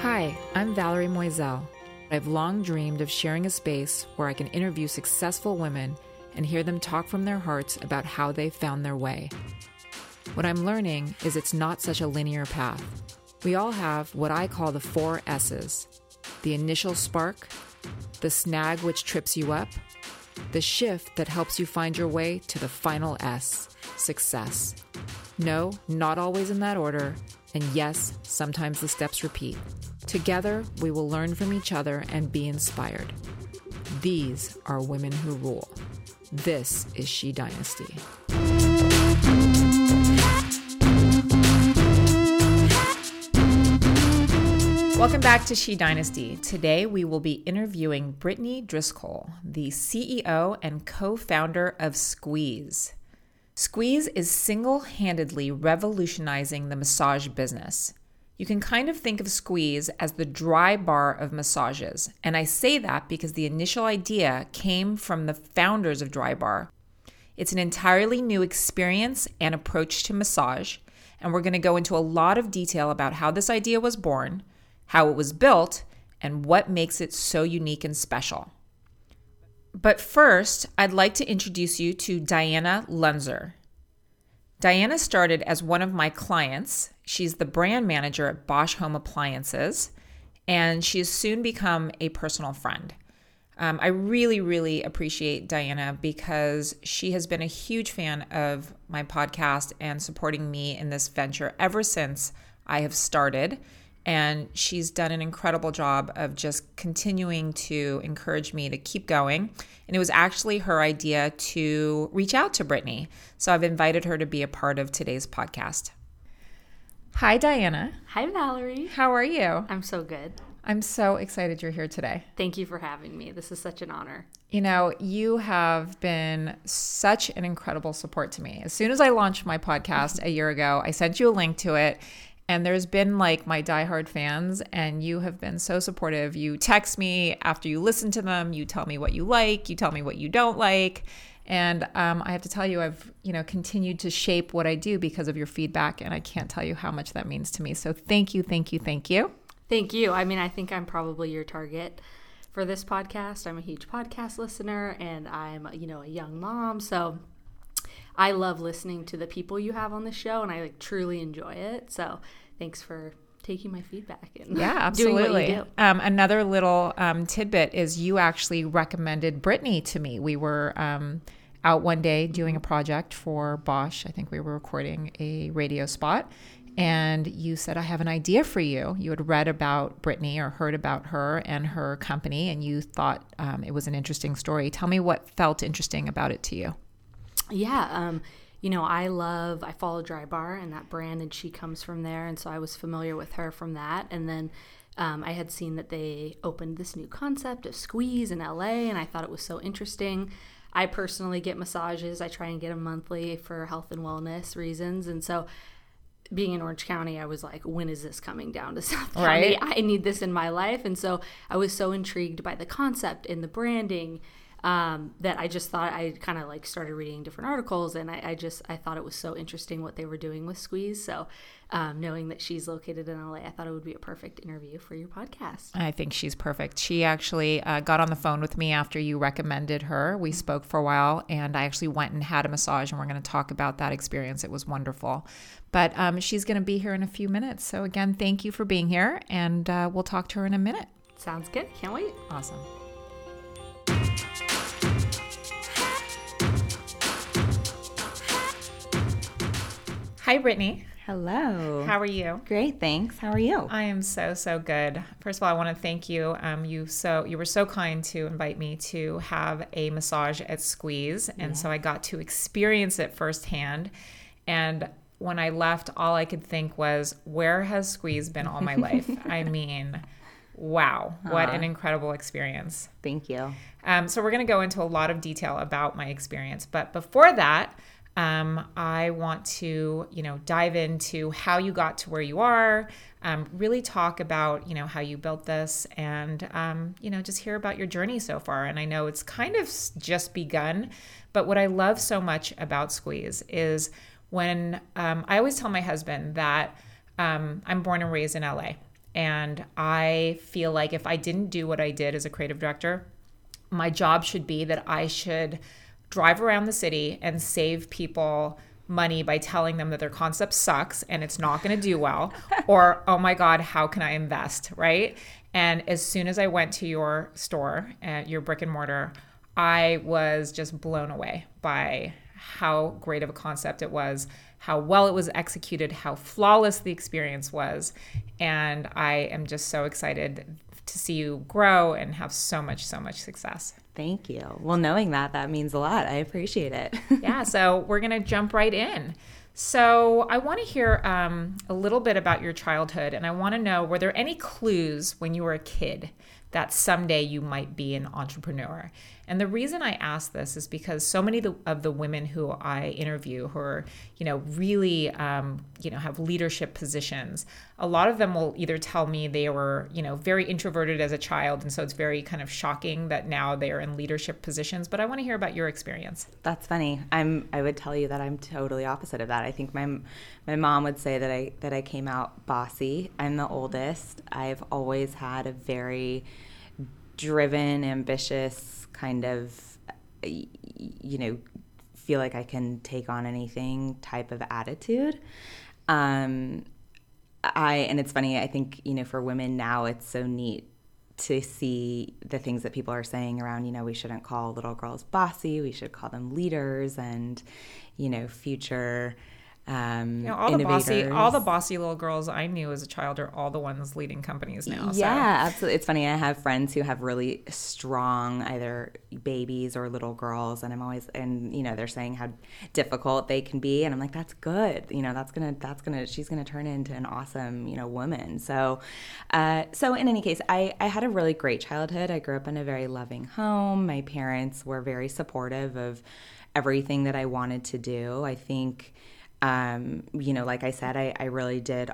Hi, I'm Valerie Moiselle. I've long dreamed of sharing a space where I can interview successful women and hear them talk from their hearts about how they found their way. What I'm learning is it's not such a linear path. We all have what I call the four S's the initial spark, the snag which trips you up, the shift that helps you find your way to the final S success. No, not always in that order, and yes, sometimes the steps repeat. Together, we will learn from each other and be inspired. These are women who rule. This is She Dynasty. Welcome back to She Dynasty. Today we will be interviewing Brittany Driscoll, the CEO and co founder of Squeeze. Squeeze is single handedly revolutionizing the massage business. You can kind of think of Squeeze as the dry bar of massages. And I say that because the initial idea came from the founders of Drybar. It's an entirely new experience and approach to massage. And we're going to go into a lot of detail about how this idea was born how it was built, and what makes it so unique and special. But first, I'd like to introduce you to Diana Lunzer. Diana started as one of my clients. She's the brand manager at Bosch Home Appliances, and she has soon become a personal friend. Um, I really, really appreciate Diana because she has been a huge fan of my podcast and supporting me in this venture ever since I have started. And she's done an incredible job of just continuing to encourage me to keep going. And it was actually her idea to reach out to Brittany. So I've invited her to be a part of today's podcast. Hi, Diana. Hi, Valerie. How are you? I'm so good. I'm so excited you're here today. Thank you for having me. This is such an honor. You know, you have been such an incredible support to me. As soon as I launched my podcast a year ago, I sent you a link to it and there's been like my diehard fans, and you have been so supportive. You text me after you listen to them, you tell me what you like, you tell me what you don't like. And um, I have to tell you, I've you know continued to shape what I do because of your feedback, and I can't tell you how much that means to me. So thank you, thank you, thank you. Thank you. I mean, I think I'm probably your target for this podcast. I'm a huge podcast listener, and I'm you know a young mom, so I love listening to the people you have on the show, and I like truly enjoy it. So thanks for taking my feedback and yeah, absolutely. Um, another little um, tidbit is you actually recommended Brittany to me. We were um, out one day doing a project for Bosch. I think we were recording a radio spot. And you said, I have an idea for you. You had read about Brittany or heard about her and her company, and you thought um, it was an interesting story. Tell me what felt interesting about it to you. Yeah. Um, you know, I love, I follow Dry Bar and that brand, and she comes from there. And so I was familiar with her from that. And then um, I had seen that they opened this new concept of squeeze in LA, and I thought it was so interesting. I personally get massages. I try and get them monthly for health and wellness reasons. And so, being in Orange County, I was like, when is this coming down to South County? Right. I need this in my life. And so, I was so intrigued by the concept and the branding um, that I just thought I kind of like started reading different articles and I, I, just I thought it was so interesting what they were doing with Squeeze. So um, knowing that she's located in LA, I thought it would be a perfect interview for your podcast. I think she's perfect. She actually uh, got on the phone with me after you recommended her. We spoke for a while and I actually went and had a massage and we're going to talk about that experience. It was wonderful. But um, she's going to be here in a few minutes. So again, thank you for being here and uh, we'll talk to her in a minute. Sounds good. Can't wait. Awesome. Hi, Brittany. Hello. How are you? Great, thanks. How are you? I am so so good. First of all, I want to thank you. Um, you so you were so kind to invite me to have a massage at Squeeze, and yeah. so I got to experience it firsthand. And when I left, all I could think was, "Where has Squeeze been all my life?" I mean. Wow, what an incredible experience. Thank you. Um, so, we're going to go into a lot of detail about my experience. But before that, um, I want to, you know, dive into how you got to where you are, um, really talk about, you know, how you built this and, um, you know, just hear about your journey so far. And I know it's kind of just begun, but what I love so much about Squeeze is when um, I always tell my husband that um, I'm born and raised in LA. And I feel like if I didn't do what I did as a creative director, my job should be that I should drive around the city and save people money by telling them that their concept sucks and it's not going to do well or oh my god how can i invest? Right? And as soon as i went to your store at your brick and mortar i was just blown away by how great of a concept it was how well it was executed how flawless the experience was and i am just so excited to see you grow and have so much so much success Thank you. Well, knowing that, that means a lot. I appreciate it. yeah, so we're going to jump right in. So, I want to hear um, a little bit about your childhood, and I want to know were there any clues when you were a kid that someday you might be an entrepreneur? And the reason I ask this is because so many of the women who I interview who are, you know, really, um, you know, have leadership positions, a lot of them will either tell me they were, you know, very introverted as a child. And so it's very kind of shocking that now they are in leadership positions. But I want to hear about your experience. That's funny. I'm, I would tell you that I'm totally opposite of that. I think my, my mom would say that I, that I came out bossy. I'm the oldest. I've always had a very driven, ambitious, kind of, you know, feel like I can take on anything type of attitude. Um, I and it's funny. I think you know, for women now, it's so neat to see the things that people are saying around. You know, we shouldn't call little girls bossy. We should call them leaders and you know, future um, you know, all the bossy, all the bossy little girls I knew as a child are all the ones leading companies now. Yeah, so. absolutely. It's funny. I have friends who have really strong either babies or little girls, and I'm always and you know they're saying how difficult they can be, and I'm like, that's good. You know, that's gonna that's gonna she's gonna turn into an awesome you know woman. So, uh, so in any case, I I had a really great childhood. I grew up in a very loving home. My parents were very supportive of everything that I wanted to do. I think um, you know, like I said, I, I really did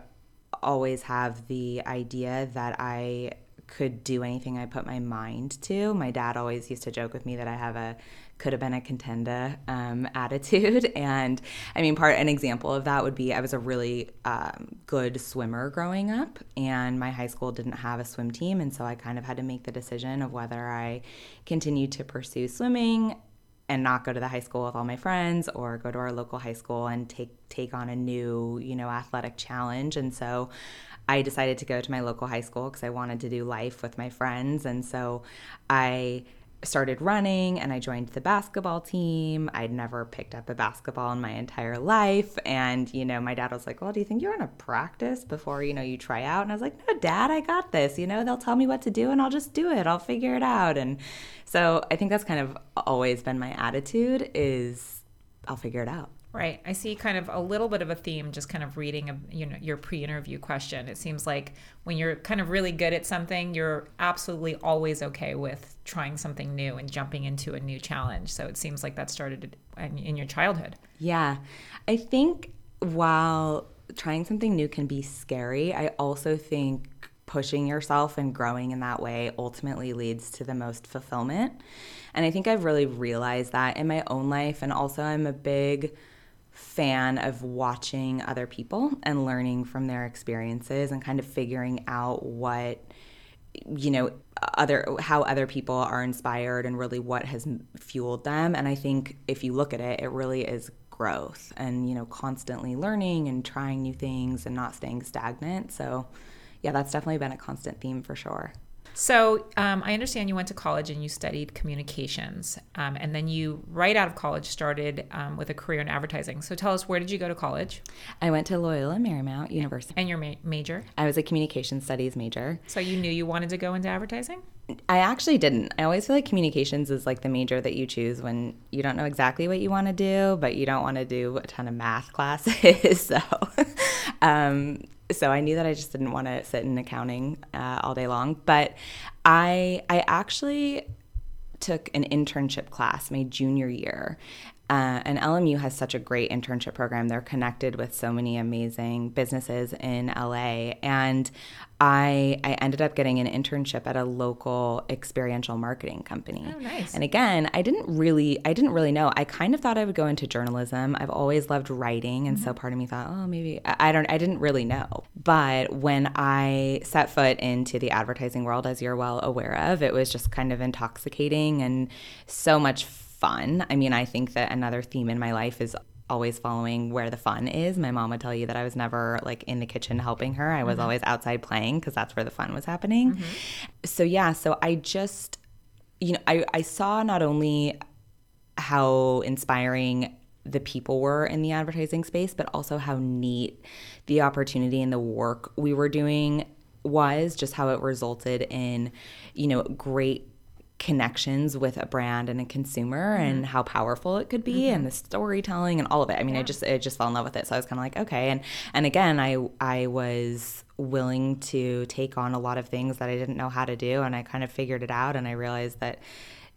always have the idea that I could do anything I put my mind to. My dad always used to joke with me that I have a could have been a contender um, attitude. And I mean, part an example of that would be I was a really um, good swimmer growing up, and my high school didn't have a swim team, and so I kind of had to make the decision of whether I continued to pursue swimming and not go to the high school with all my friends or go to our local high school and take take on a new you know athletic challenge. And so I decided to go to my local high school because I wanted to do life with my friends. And so I started running and I joined the basketball team. I'd never picked up a basketball in my entire life. And, you know, my dad was like, Well, do you think you're going to practice before, you know, you try out? And I was like, No, dad, I got this. You know, they'll tell me what to do and I'll just do it. I'll figure it out. And so I think that's kind of always been my attitude is I'll figure it out. Right. I see kind of a little bit of a theme just kind of reading a, you know your pre-interview question. It seems like when you're kind of really good at something, you're absolutely always okay with trying something new and jumping into a new challenge. So it seems like that started in your childhood. Yeah. I think while trying something new can be scary, I also think pushing yourself and growing in that way ultimately leads to the most fulfillment. And I think I've really realized that in my own life and also I'm a big fan of watching other people and learning from their experiences and kind of figuring out what you know other how other people are inspired and really what has fueled them. And i think if you look at it it really is growth and you know constantly learning and trying new things and not staying stagnant. So yeah that's definitely been a constant theme for sure so um, I understand you went to college and you studied communications, um, and then you, right out of college, started um, with a career in advertising. So tell us, where did you go to college? I went to Loyola Marymount University. And your ma- major? I was a communication studies major. So you knew you wanted to go into advertising? I actually didn't. I always feel like communications is like the major that you choose when you don't know exactly what you want to do, but you don't want to do a ton of math classes. so, um, so I knew that I just didn't want to sit in accounting uh, all day long. But I I actually took an internship class my junior year Uh, and LMU has such a great internship program. They're connected with so many amazing businesses in LA. And I, I ended up getting an internship at a local experiential marketing company. Oh, nice. And again, I didn't really I didn't really know. I kind of thought I would go into journalism. I've always loved writing, and so part of me thought, oh, maybe I, I don't. I didn't really know. But when I set foot into the advertising world, as you're well aware of, it was just kind of intoxicating and so much fun. I mean, I think that another theme in my life is always following where the fun is. My mom would tell you that I was never like in the kitchen helping her. I was mm-hmm. always outside playing because that's where the fun was happening. Mm-hmm. So yeah, so I just you know, I, I saw not only how inspiring the people were in the advertising space, but also how neat the opportunity and the work we were doing was, just how it resulted in, you know, great connections with a brand and a consumer mm-hmm. and how powerful it could be mm-hmm. and the storytelling and all of it. I mean, I just I just fell in love with it. So I was kind of like, okay. And and again, I I was willing to take on a lot of things that I didn't know how to do and I kind of figured it out and I realized that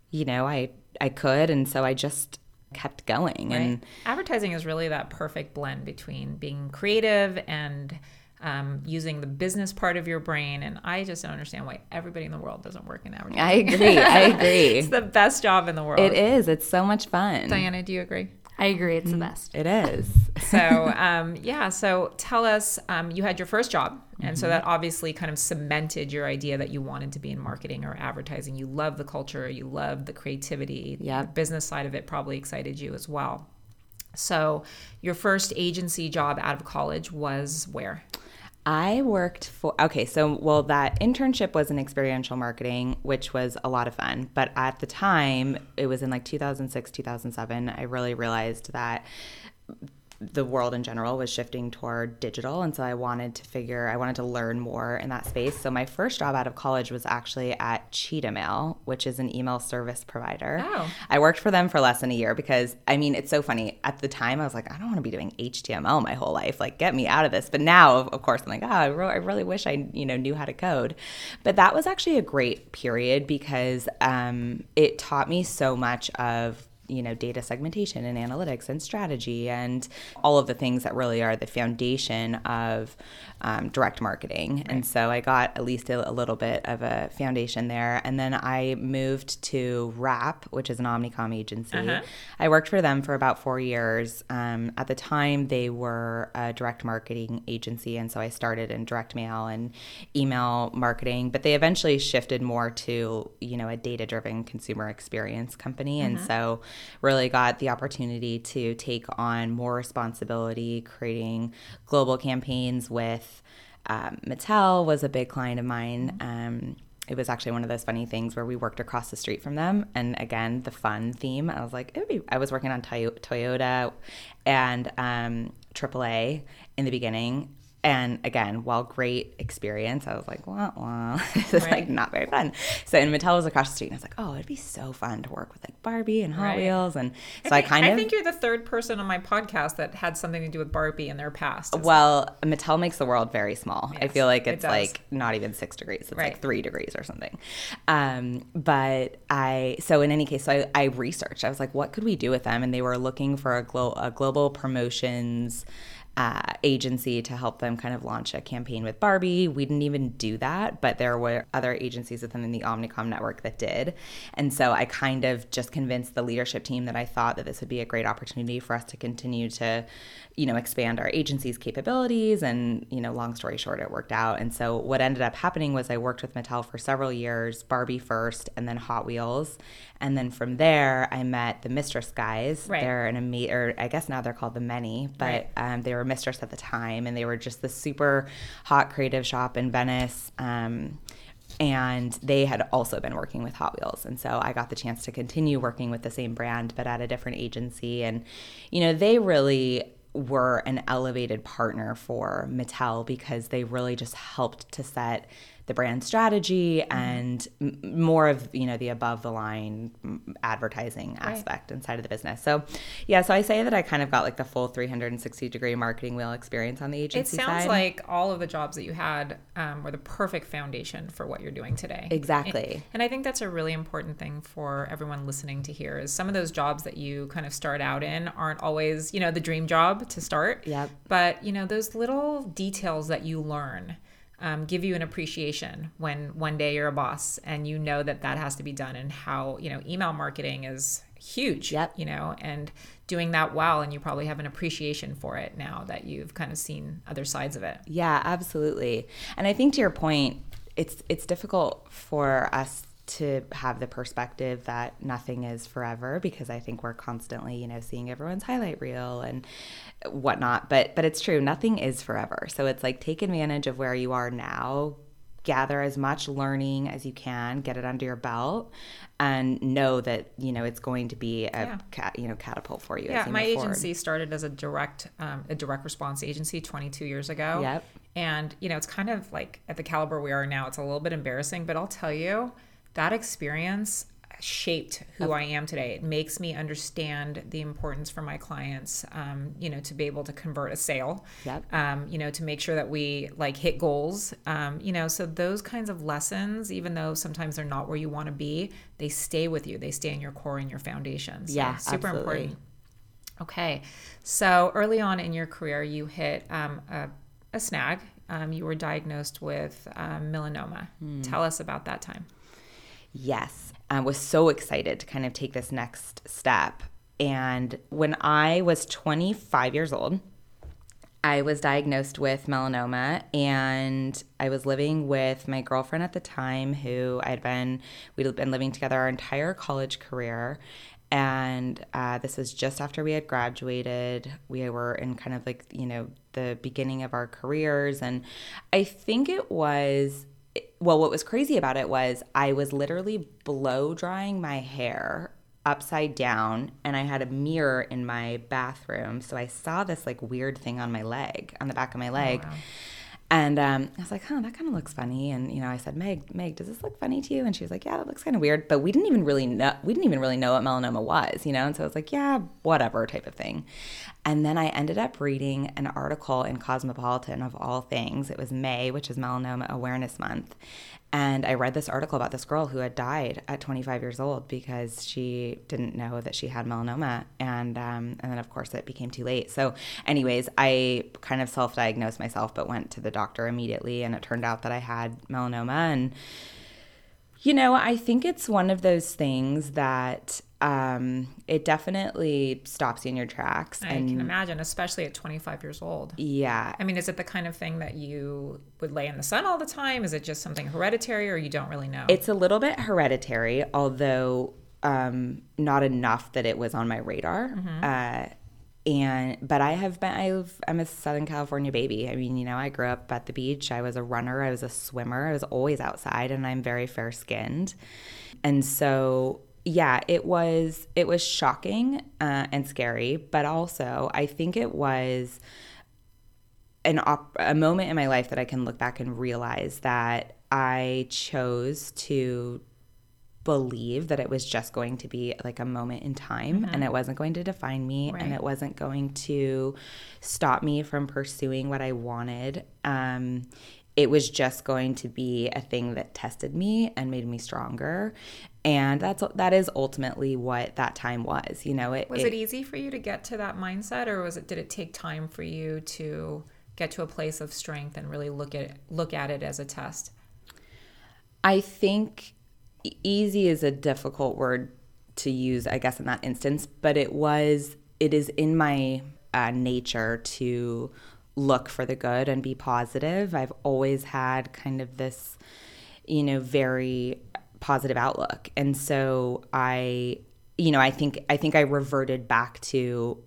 you know, I I could and so I just kept going Right. and Advertising is really that perfect blend between being creative and um, using the business part of your brain. And I just don't understand why everybody in the world doesn't work in advertising. I agree. I agree. it's the best job in the world. It is. It's so much fun. Diana, do you agree? I agree. It's the best. It is. So, um, yeah. So, tell us, um, you had your first job, and Mm-hmm. so that obviously kind of cemented your idea that you wanted to be in marketing or advertising. You love the culture, you love the creativity. Yep. The business side of it probably excited you as well. So, your first agency job out of college was where? I worked for, okay, so, well, that internship was in experiential marketing, which was a lot of fun. But at the time, it was in like 2006, 2007, I really realized that the world in general was shifting toward digital. And so i wanted to figure i wanted to learn more in that space. So my first job out of college was actually at CheetahMail which is an email service provider. Oh. i worked for them for less than a year because i mean it's so funny. At the time i was like i don't want to be doing html my whole life. Like get me out of this. But now of course i'm like oh i, re- I really wish i you know knew how to code. But that was actually a great period because um, it taught me so much of you know data segmentation and analytics and strategy and all of the things that really are the foundation of um, direct marketing. And so i got at least a, a little bit of a foundation there. And then i moved to Rapp which is an omnicom agency. Uh-huh. i worked for them for about four years. Um, at the time they were a direct marketing agency. And so i started in direct mail and email marketing. But they eventually shifted more to you know a data driven consumer experience company. And so really got the opportunity to take on more responsibility creating global campaigns with um, mattel was a big client of mine. Um, it was actually one of those funny things where we worked across the street from them. And again the fun theme i was like it would be i was working on Toyo- toyota and um, aaa in the beginning and again, while great experience, I was like, wah, wah. this is Right. like not very fun. So, and Mattel was across the street, and I was like, oh, it'd be so fun to work with like Barbie and Hot Right. Wheels. And so I, think, kind I of, I think you're the third person on my podcast that had something to do with Barbie in their past. well, Mattel makes the world very small. I feel like it's does. like not even six degrees. It's Right. like three degrees or something. Um, but I, so in any case, so I, I researched. I was like, what could we do with them? And they were looking for a, glo- a global promotions uh, agency to help them kind of launch a campaign with Barbie. We didn't even do that, but there were other agencies within the Omnicom network that did. And so I kind of just convinced the leadership team that I thought that this would be a great opportunity for us to continue to, you know, expand our agency's capabilities. And, you know, long story short, it worked out. And so what ended up happening was I worked with Mattel for several years, Barbie first, and then Hot Wheels. And then from there, I met the Mistress guys. Right. They're an ama- or I guess now they're called the Many, but Right. um, they were Mistress at the time, and they were just the super hot creative shop in Venice. Um, and they had also been working with Hot Wheels, and so I got the chance to continue working with the same brand, but at a different agency. And you know, they really were an elevated partner for Mattel because they really just helped to set the brand strategy and m- more of you know the above the line advertising aspect inside of the business. So yeah, so I say that I kind of got like the full 360 degree marketing wheel experience on the agency. It sounds side. like all of the jobs that you had um, were the perfect foundation for what you're doing today. Exactly. And I think that's a really important thing for everyone listening to hear is some of those jobs that you kind of start out in aren't always, you know, the dream job to start. Yep. But, you know, those little details that you learn um, give you an appreciation when one day you're a boss and you know that that has to be done and how, you know, email marketing is huge, Yep. you know, and doing that well. And you probably have an appreciation for it now that you've kind of seen other sides of it. Yeah, absolutely. And I think to your point, it's it's difficult for us to have the perspective that nothing is forever because I think we're constantly, you know, seeing everyone's highlight reel and whatnot. But but it's true, nothing is forever. So it's like take advantage of where you are now, gather as much learning as you can, get it under your belt, and know that you know it's going to be a Yeah. cat, you know catapult for you. Yeah, you my move forward. agency started as a direct um, a direct response agency 22 years ago. Yep. And you know, it's kind of like at the caliber we are now, it's a little bit embarrassing, but I'll tell you, that experience shaped who I am today. It makes me understand the importance for my clients, um, you know, to be able to convert a sale. Yep. Um, you know, to make sure that we like hit goals. Um, you know, so those kinds of lessons, even though sometimes they're not where you want to be, they stay with you. They stay in your core and your foundations. So Yeah, super absolutely. important. Okay, so early on in your career, you hit um, a, a snag. Um, you were diagnosed with um, melanoma. Hmm. Tell us about that time. Yes, I was so excited to kind of take this next step. And when I was 25 years old, I was diagnosed with melanoma and I was living with my girlfriend at the time who I'd been, we'd been living together our entire college career. And uh, this was just after we had graduated. We were in kind of like, you know, the beginning of our careers. And I think it was, well, what was crazy about it was I was literally blow drying my hair upside down and I had a mirror in my bathroom. So I saw this like weird thing on my leg, on the back of my leg. Oh, And um, I was like, huh, that kind of looks funny. And, you know, I said, Meg, Meg, does this look funny to you? And she was like, yeah, that looks kind of weird. But we didn't even really know, we didn't even really know what melanoma was, you know? And so I was like, yeah, whatever type of thing. And then I ended up reading an article in Cosmopolitan of all things. It was May, which is Melanoma Awareness Month. And I read this article about this girl who had died at 25 years old because she didn't know that she had melanoma, and um, and then of course it became too late. So, anyways, I kind of self-diagnosed myself, but went to the doctor immediately, and it turned out that I had melanoma. And you know, I think it's one of those things that um, it definitely stops you in your tracks. I and can imagine, especially at 25 years old. yeah, I mean, is it the kind of thing that you would lay in the sun all the time? Is it just something hereditary or you don't really know? It's a little bit hereditary, although um, not enough that it was on my radar. Uh, and but I have been I've I'm a Southern California baby. I mean, you know, I grew up at the beach. I was a runner. I was a swimmer. I was always outside, and I'm very fair skinned. And so, yeah, it was it was shocking uh, and scary, but also I think it was an op- a moment in my life that I can look back and realize that I chose to believe that it was just going to be like a moment in time and it wasn't going to define me and it wasn't going to stop me from pursuing what I wanted. Um, it was just going to be a thing that tested me and made me stronger. And that's that is ultimately what that time was. You know, it was it easy for you to get to that mindset or was it did it take time for you to get to a place of strength and really look at it, look at it as a test? I think easy is a difficult word to use, I guess, in that instance, but it was, it is in my uh, nature to look for the good and be positive. I've always had kind of this, you know, very positive outlook. And so I, you know, I think, I think I reverted back to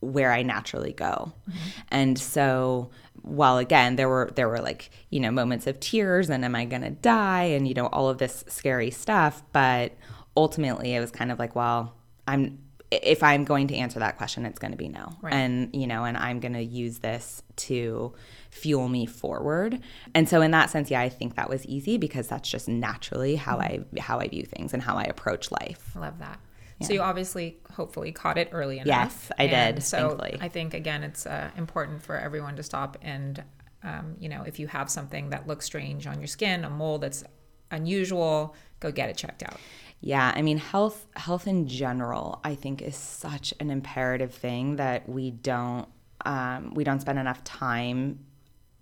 where I naturally go. Mm-hmm. And so while again there were there were like, you know, moments of tears and am I going to die and you know all of this scary stuff, but ultimately it was kind of like, well, I'm if I'm going to answer that question, it's going to be no. Right. And, you know, and I'm going to use this to fuel me forward. And so in that sense, yeah, I think that was easy because that's just naturally how I how I view things and how I approach life. I love that. So you obviously, hopefully, caught it early enough. Yes, I And did, So thankfully. I think again, it's uh, important for everyone to stop and, um, you know, if you have something that looks strange on your skin, a mole that's unusual, go get it checked out. Yeah, I mean health health in general I think is such an imperative thing that we don't um, we don't spend enough time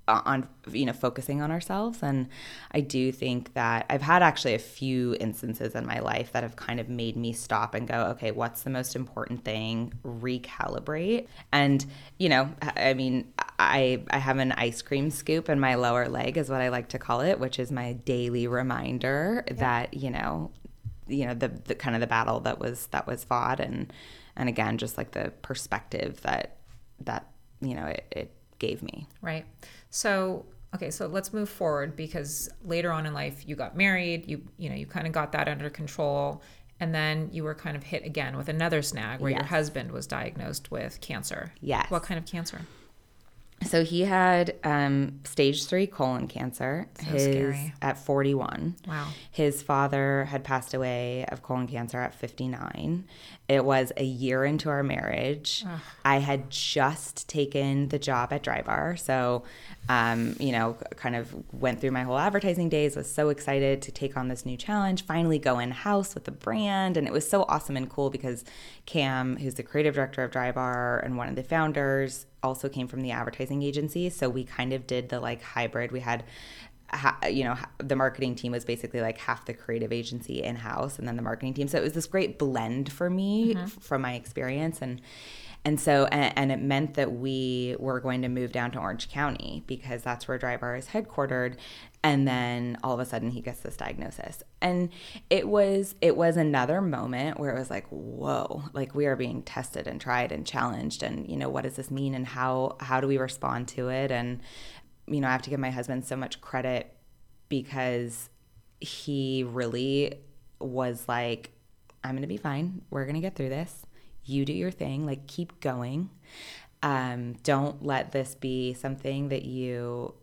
on you know focusing on ourselves. And I do think that I've had actually a few instances in my life that have kind of made me stop and go okay what's the most important thing? Recalibrate. And you know I mean I I have an ice cream scoop in my lower leg is what I like to call it which is my daily reminder that you know you know the, the kind of the battle that was that was fought and and again just like the perspective that that you know it, it gave me Right. So, okay, so let's move forward because later on in life you got married, you you know, you kind of got that under control and then you were kind of hit again with another snag where your husband was diagnosed with cancer. Yes. What kind of cancer? So he had um, stage three colon cancer So his scary. at 41 Wow. his father had passed away of colon cancer at 59 it was a year into our marriage. I had just taken the job at Drybar. so um, you know kind of went through my whole advertising days was so excited to take on this new challenge finally go in house with the brand. And it was so awesome and cool because cam who's the creative director of Drybar and one of the founders also came from the advertising agency. So we kind of did the like hybrid. We had ha- you know the marketing team was basically like half the creative agency in house and then the marketing team. So it was this great blend for me mm-hmm. f- from my experience. And and so and, and it meant that we were going to move down to orange county because that's where dry bar is headquartered. And then all of a sudden he gets this diagnosis. And it was it was another moment where it was like whoa like we are being tested and tried and challenged. And you know what does this mean? And how how do we respond to it? And you know, I have to give my husband so much credit because he really was like, I'm going to be fine. We're going to get through this. You do your thing. Like, keep going. Um, don't let this be something that you,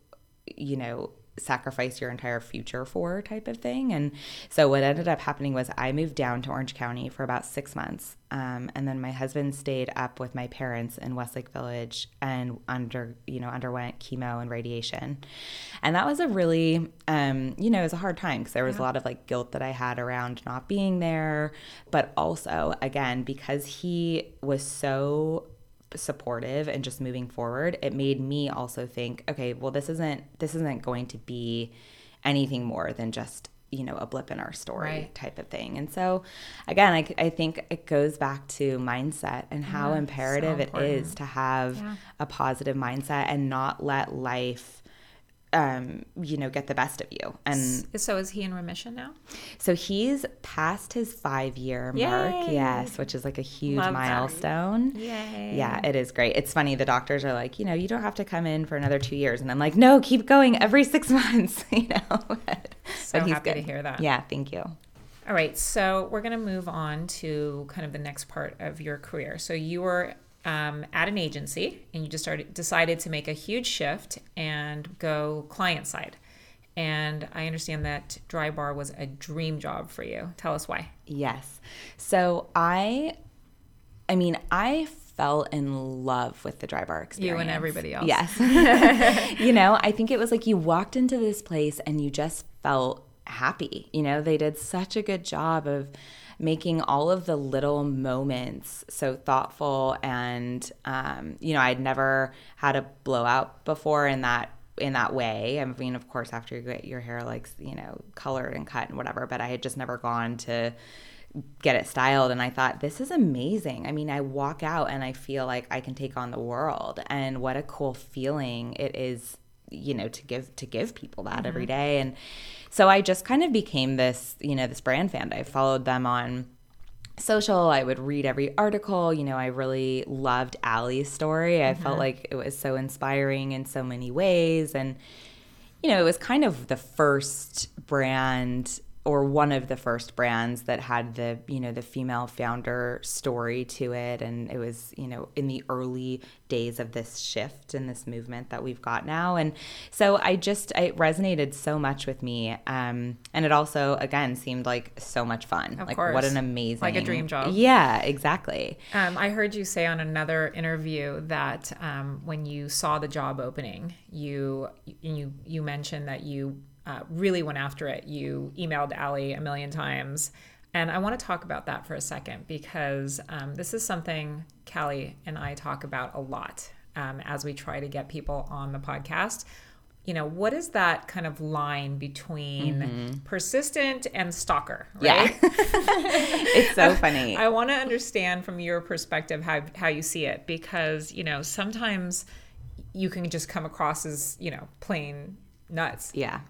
you know, sacrifice your entire future for type of thing. And so what ended up happening was I moved down to Orange County for about six months. Um, and then my husband stayed up with my parents in Westlake Village and under, you know, underwent chemo and radiation. And that was a really, um, you know, it was a hard time because there was a lot of like guilt that I had around not being there. But also, again, because he was so supportive and just moving forward it made me also think okay well this isn't this isn't going to be anything more than just you know a blip in our story Right. type of thing and so again I, I think it goes back to mindset and how Yeah, so imperative it is to have Yeah. a positive mindset and not let life um you know get the best of you and So is he in remission now? so he's past his five year mark yes which is like a huge Love milestone Yay. yeah, it is great. It's funny. The doctors are like, you know, you don't have to come in for another two years, and I'm like, no, keep going every six months. You know. but he's happy to hear that. Yeah, thank you. All right, so we're going to move on to kind of the next part of your career. So you were um, at an agency and you just started decided to make a huge shift and go client side. And I understand that dry bar was a dream job for you. Tell us why. Yes. So I, I mean, I fell in love with the dry bar experience. You and everybody else. Yes. you know, I think it was like you walked into this place and you just felt happy. You know, they did such a good job of making all of the little moments so thoughtful and um, you know i'd never had a blowout before in that in that way i mean of course after you get your hair like you know colored and cut and whatever but i had just never gone to get it styled and I thought this is amazing. I mean, I walk out and I feel like I can take on the world and what a cool feeling it is, you know, to give to give people that every day and so I just kind of became this, you know, this brand fan. I followed them on social. I would read every article. You know, I really loved Alli's story. I felt mm-hmm. like it was so inspiring in so many ways and you know, it was kind of the first brand or one of the first brands that had the you know the female founder story to it. And it was you know in the early days of this shift and this movement that we've got now. And so i just it resonated so much with me. Um, and it also again seemed like so much fun. Of like course. what an amazing Like a dream job. yeah exactly. Um, I heard you say on another interview that um, when you saw the job opening, you you you mentioned that you uh, really went after it. You emailed Alli a million times, and I want to talk about that for a second because um, this is something Callie and I talk about a lot um, as we try to get people on the podcast. You know, what is that kind of line between persistent and stalker? Right? yeah it's so funny I want to understand from your perspective how how you see it because you know sometimes you can just come across as you know plain nuts. Yeah.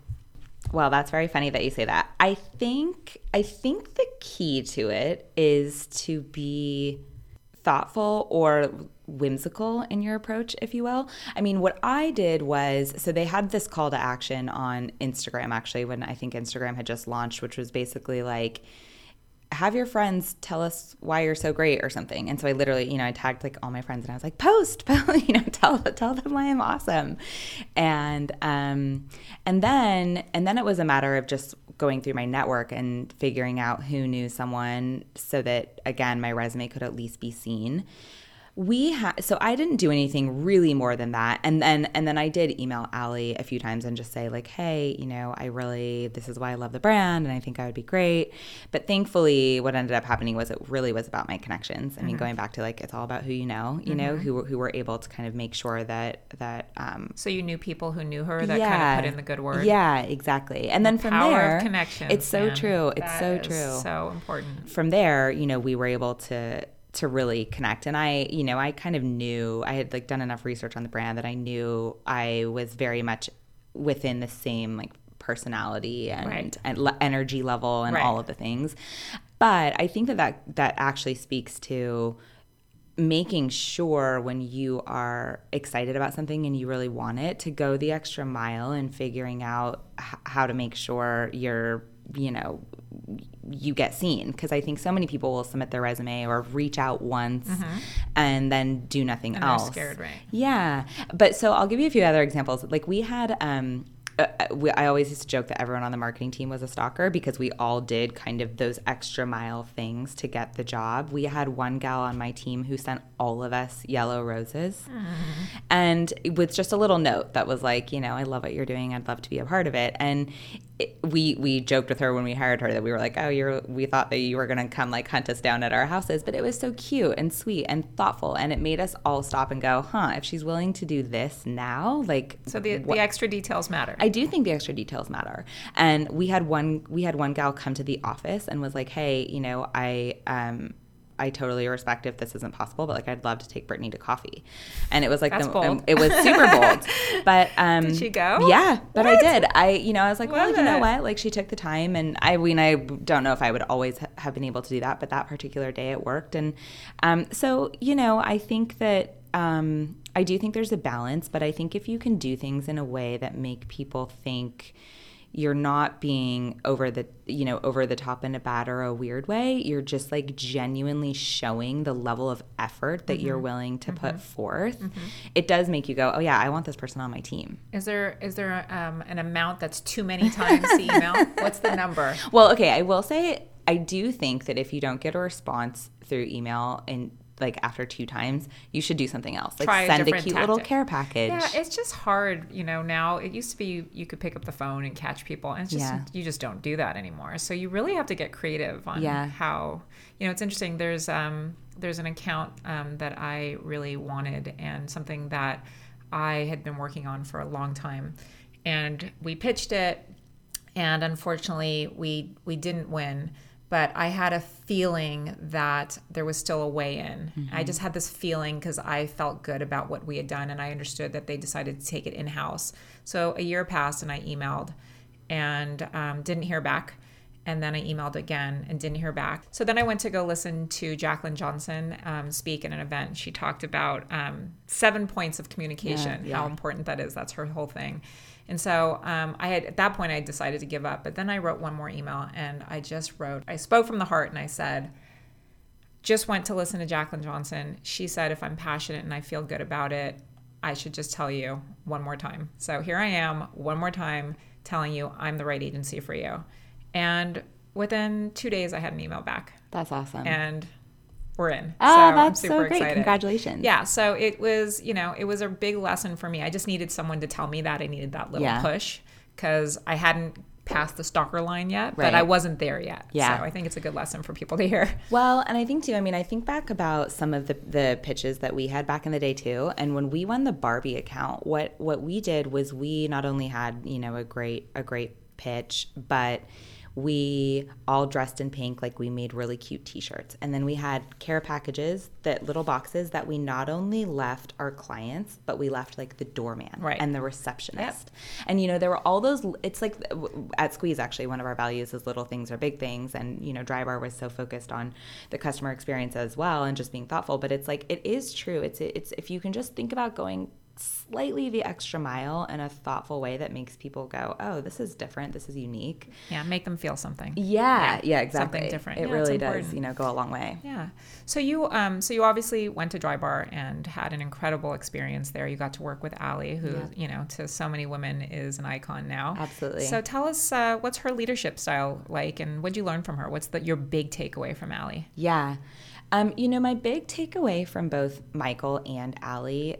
Well, that's very funny that you say that. I think I think the key to it is to be thoughtful or whimsical in your approach, if you will. I mean, what I did was so they had this call to action on Instagram actually when I think Instagram had just launched, which was basically like have your friends tell us why you're so great or something. And so I literally, you know, I tagged like all my friends and I was like, post, you know, tell tell them why I'm awesome. And um and then and then it was a matter of just going through my network and figuring out who knew someone so that again my resume could at least be seen we had so i didn't do anything really more than that and then and then i did email Alli a few times and just say like hey you know i really this is why i love the brand and i think i would be great but thankfully what ended up happening was it really was about my connections i mean going back to like it's all about who you know you know who, who were able to kind of make sure that that um So you knew people who knew her that kind of put in the good word. yeah exactly and then from Power there of connections. it's so man. true it's That so true So important. from there, you know, we were able to to really connect and I, you know, I kind of knew I had like done enough research on the brand that I knew I was very much within the same like personality and Right. and le- energy level and Right. all of the things. But I think that that that actually speaks to making sure when you are excited about something and you really want it to go the extra mile and figuring out h- how to make sure you're you know you get seen because i think so many people will submit their resume or reach out once and then do nothing Mm-hmm. And else scared, right? yeah but so i'll give you a few other examples like we had um uh, we, I always used to joke that everyone on the marketing team was a stalker because we all did kind of those extra mile things to get the job. We had one gal on my team who sent all of us yellow roses and with just a little note that was like, you know, I love what you're doing. I'd love to be a part of it. And it, we we joked with her when we hired her that we were like, oh, you're we thought that you were going to come like hunt us down at our houses, but it was so cute and sweet and thoughtful, and it made us all stop and go, huh? If she's willing to do this now, like, So the, what- the extra details matter. I do think the extra details matter. And we had one we had one gal come to the office and was like, "Hey, you know, I um I totally respect if this isn't possible, but like I'd love to take Brittany to coffee." And it was like the um, it was super bold. But um Did she go? Yeah, but I did. I you know, I was like, "Well, you know it. what? Like she took the time and I mean I don't know if I would always ha- have been able to do that, but that particular day it worked and um so, you know, I think that um, I do think there's a balance, but I think if you can do things in a way that make people think you're not being over the you know over the top in a bad or a weird way. You're just like genuinely showing the level of effort that you're mm-hmm. willing to put mm-hmm. forth. Mm-hmm. It does make you go oh yeah i want this person on my team. Is there is there um, an amount that's too many times the email? What's the number? Well, okay, I will say I do think that if you don't get a response through email and like after two times, you should do something else. Like Try send a different cute little care package. Yeah, it's just hard, you know. Now it used to be you, you could pick up the phone and catch people, and it's just Yeah. you just don't do that anymore. So you really have to get creative on Yeah. how you know. It's interesting. There's um there's an account um, that I really wanted, and something that I had been working on for a long time, and we pitched it, and unfortunately we we didn't win but i had a feeling that there was still a way in i just had this feeling because i felt good about what we had done and i understood that they decided to take it in-house so a year passed and i emailed and um, didn't hear back And then I emailed again and didn't hear back. So then I went to go listen to Jacqueline Johnson um, speak at an event. She talked about um, seven points of communication, Yeah, yeah. how important that is. That's her whole thing. And so um, I had at that point I decided to give up. But then I wrote one more email and I just wrote. I spoke from the heart and I said, just went to listen to Jacqueline Johnson. She said, if I'm passionate and I feel good about it, I should just tell you one more time. So here I am, one more time, telling you I'm the right agency for you. And within two days, I had an email back, That's awesome. and we're in. oh, so I'm that's super so great. excited. Congratulations. Yeah, so it was, you know, it was a big lesson for me. I just needed someone to tell me that I needed that little Yeah. push because I hadn't passed the stalker line yet, but I wasn't there yet. Yeah. So I think it's a good lesson for people to hear. Well, and I think too, I mean, I think back about some of the, the pitches that we had back in the day too. And when we won the Barbie account, what what we did was we not only had, you know, a great a great pitch, but we all dressed in pink like we made really cute t-shirts. And then we had care packages that little boxes that we not only left our clients but we left like the doorman Right. and the receptionist. And you know there were all those it's like at squeeze actually one of our values is little things are big things. And you know dry bar was so focused on the customer experience as well and just being thoughtful. But it's like it is true. It's it's if you can just think about going slightly the extra mile in a thoughtful way that makes people go oh this is different this is unique Yeah, make them feel something. yeah yeah, Yeah, exactly something different. it Yeah, really does you know go a long way Yeah. So you um so you obviously went to Drybar and had an incredible experience there. You got to work with Alli, who you know to so many women is an icon now. Absolutely. So tell us uh, what's her leadership style like, and what'd you learn from her? What's the, your big takeaway from Alli? Yeah. Um, you know, my big takeaway from both Michael and Alli,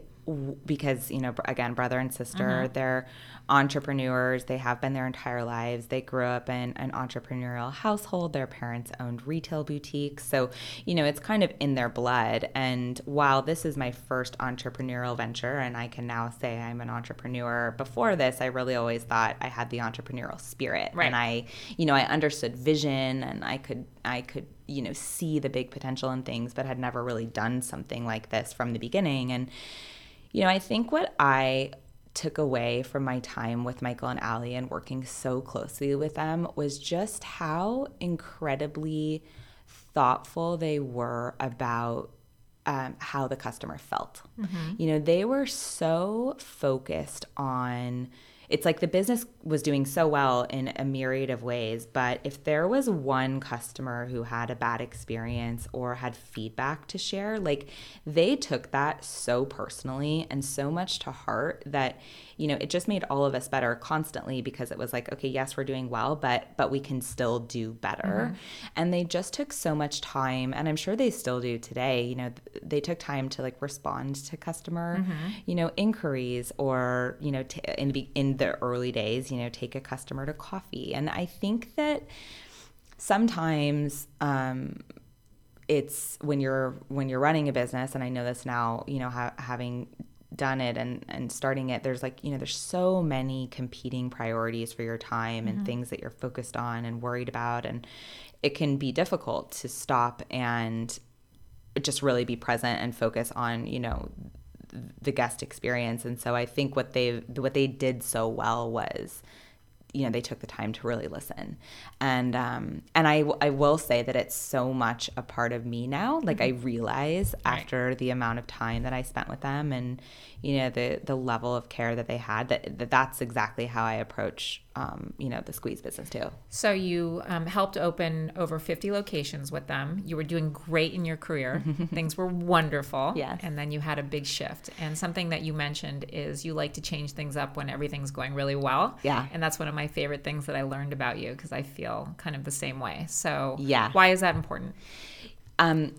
because, you know, again, brother and sister, mm-hmm. they're entrepreneurs. They have been their entire lives. They grew up in an entrepreneurial household. Their parents owned retail boutiques. So, you know, it's kind of in their blood. And while this is my first entrepreneurial venture, and I can now say I'm an entrepreneur, before this, I really always thought I had the entrepreneurial spirit. Right. And I, you know, I understood vision and I could, I could, you know, see the big potential in things, but had never really done something like this from the beginning. And, you know, I think what I took away from my time with Michael and Alli and working so closely with them was just how incredibly thoughtful they were about um, how the customer felt. You know, they were so focused on it's like the business was doing so well in a myriad of ways, but if there was one customer who had a bad experience or had feedback to share, like they took that so personally and so much to heart that you know, it just made all of us better constantly because it was like, okay, yes, we're doing well, but but we can still do better. And they just took so much time, and I'm sure they still do today. You know, they took time to like respond to customer, you know, inquiries, or you know, t- in the in the early days, you know, take a customer to coffee. And I think that sometimes um, it's when you're when you're running a business and i know this now you know ha- having done it and and starting it there's like you know there's so many competing priorities for your time and mm-hmm. things that you're focused on and worried about and it can be difficult to stop and just really be present and focus on you know the guest experience and so i think what they what they did so well was you know they took the time to really listen. And um and i i will say that it's so much a part of me now. Like i realize after the amount of time that i spent with them and you know the the level of care that they had that, that that's exactly how i approach um you know the squeeze business too So you um, helped open over 50 locations with them. You were doing great in your career. Things were wonderful. Yes. And then you had a big shift. And something that you mentioned is you like to change things up when everything's going really well. Yeah. And that's one of my favorite things that I learned about you because I feel kind of the same way. So Yeah. why is that important? um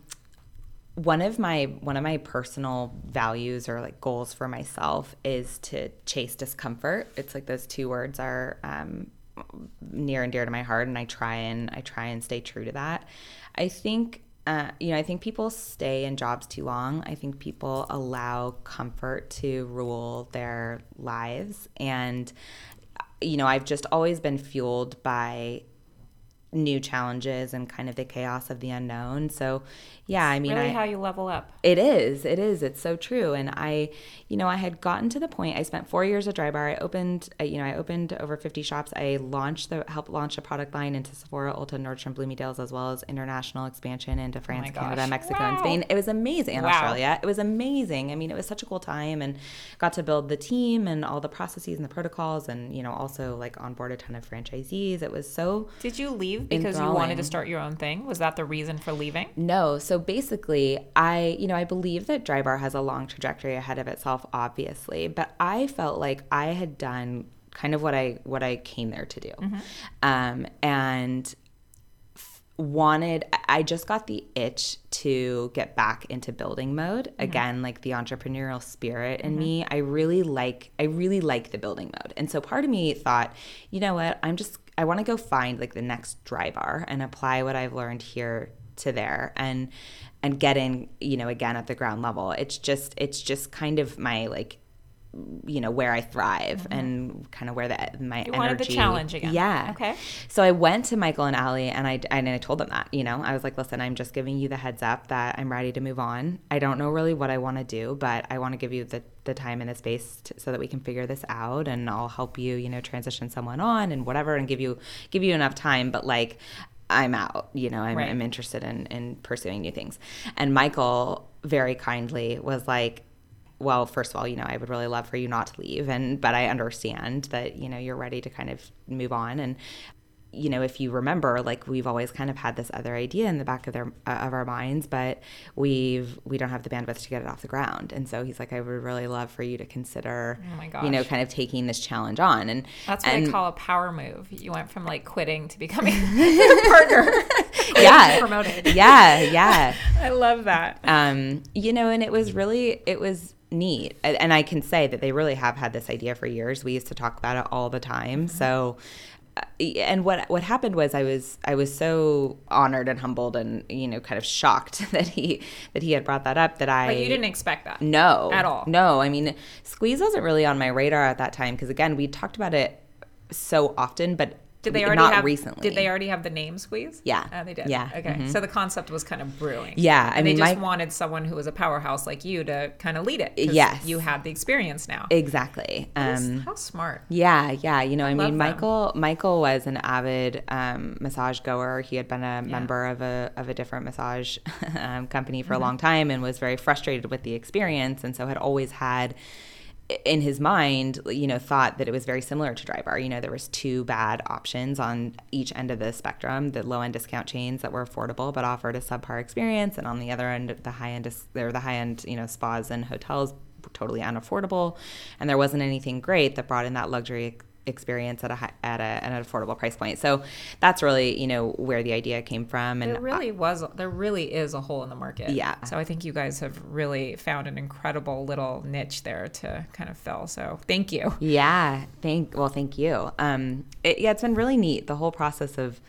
one of my one of my personal values or like goals for myself is to chase discomfort it's like those two words are um near and dear to my heart and i try and i try and stay true to that i think uh, you know, I think people stay in jobs too long. I think people allow comfort to rule their lives. And, you know, I've just always been fueled by new challenges and kind of the chaos of the unknown. So, yeah, I mean, really I, how you level up. it is. It is. It's so true. And I, you know, I had gotten to the point. I spent four years at Drybar. I opened, uh, you know, I opened over fifty shops. I launched the helped launch a product line into Sephora, Ulta, Nordstrom, Bloomingdale's, as well as international expansion into oh France, Oh Canada. Mexico, and Spain. It was amazing. in Wow. Australia. It was amazing. I mean, it was such a cool time, and got to build the team and all the processes and the protocols, and you know, also like onboard a ton of franchisees. It was so Did you leave because you wanted to start your own thing? Was that the reason for leaving? No. So basically, I, you know, I believe that Drybar has a long trajectory ahead of itself, obviously, but I felt like I had done kind of what I what I came there to do, mm-hmm. um, and wanted. I just got the itch to get back into building mode mm-hmm. again, like the entrepreneurial spirit in mm-hmm. me. I really like. I really like the building mode, and so part of me thought, you know what, I'm just. I want to go find like the next dry bar and apply what I've learned here to there and and get in you know again at the ground level. It's just it's just kind of my like you know where I thrive and kind of where that my Mm-hmm. You energy wanted the challenge again. yeah Okay. so I went to Michael and Alli and I and I told them that you know I was like listen I'm just giving you the heads up that I'm ready to move on I don't know really what I want to do but I want to give you the the time and the space to, so that we can figure this out and I'll help you you know transition someone on and whatever and give you give you enough time but like I'm out, you know, I'm, Right. I'm interested in, in pursuing new things. And Michael very kindly was like, well, first of all, you know, I would really love for you not to leave. And, but I understand that, you know, you're ready to kind of move on. And, you know, if you remember, like we've always kind of had this other idea in the back of their uh, of our minds, but we've we don't have the bandwidth to get it off the ground. And so he's like, I would really love for you to consider, Oh my you know, kind of taking this challenge on. And That's what and, I call a power move. You went from like quitting to becoming a partner. yeah, promoted. yeah, yeah. I love that. um, you know, and it was really, it was neat. And I can say that they really have had this idea for years. We used to talk about it all the time. So, uh, and what what happened was I was I was so honored and humbled and you know kind of shocked that he that he had brought that up that I But you didn't expect that. no At all. no I mean squeeze wasn't really on my radar at that time because again we talked about it so often but Did they already not have recently Did they already have the name Squeeze? Yeah. Oh, they did. Yeah. Okay. Mhm. So the concept was kind of brewing. Yeah, I And mean, they just my- wanted someone who was a powerhouse like you to kind of lead it. Yes. You had the experience now. exactly um How smart. Yeah, yeah. You know, I, love mean, them. Michael Michael was an avid um, massage goer. He had been a member of a of a different massage um, company for Mm-hmm. a long time and was very frustrated with the experience, and so had always had in his mind, you know, thought that it was very similar to Drybar. You know, there was two bad options on each end of the spectrum: the low end discount chains that were affordable but offered a subpar experience, and on the other end, the high end, or the high end, you know, spas and hotels totally unaffordable, and there wasn't anything great that brought in that luxury experience at a high, at a an affordable price point. So that's really you know where the idea came from, and There really was. There really is a hole in the market. Yeah. So I think you guys have really found an incredible little niche there to kind of fill. So thank you. Yeah, thank well, thank you. Um, it, yeah, it's been really neat. The whole process of,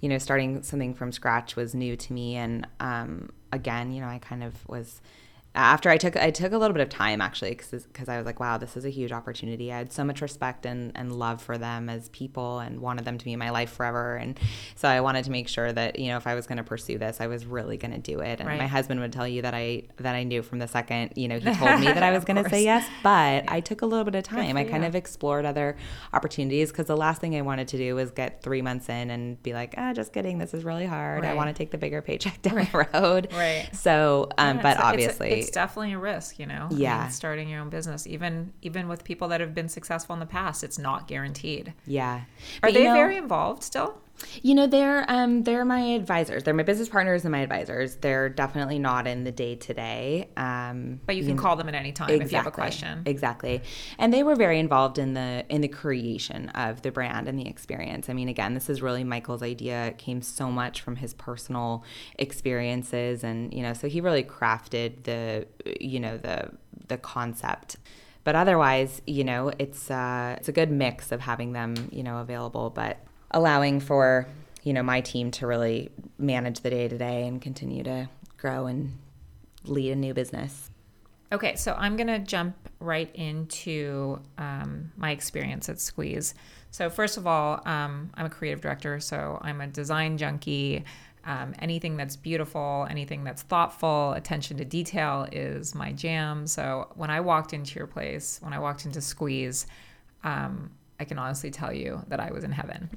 you know, starting something from scratch was new to me, and um, again, you know, I kind of was after I took I took a little bit of time actually because I was like, wow, this is a huge opportunity. I had so much respect and, and love for them as people and wanted them to be in my life forever, and so I wanted to make sure that you know if I was going to pursue this, I was really going to do it. And Right. my husband would tell you that I that I knew from the second you know he told me that I was going to say yes, but I took a little bit of time. I kind of explored other opportunities because the last thing I wanted to do was get three months in and be like, ah, just kidding, this is really hard. I want to take the bigger paycheck down the road. Right. So, um, Yeah, but obviously, it's, definitely a risk, you know. I Yeah. mean, starting your own business, even even with people that have been successful in the past, it's not guaranteed. yeah. Are But, you they know- very involved still? You know, they're um they're my advisors. They're my business partners and my advisors. They're definitely not in the day to day. Um, But you can call them at any time if you have a question. Exactly. And they were very involved in the in the creation of the brand and the experience. I mean, again, this is really Michael's idea. It came so much from his personal experiences and, you know, so he really crafted the you know, the the concept. But otherwise, you know, it's uh it's a good mix of having them, you know, available but allowing for, you know, my team to really manage the day to day and continue to grow and lead a new business. Okay, so I'm gonna jump right into um, my experience at Squeeze. So first of all, um, I'm a creative director, so I'm a design junkie. Um, anything that's beautiful, anything that's thoughtful, attention to detail is my jam. So when I walked into your place, when I walked into Squeeze, um, I can honestly tell you that I was in heaven.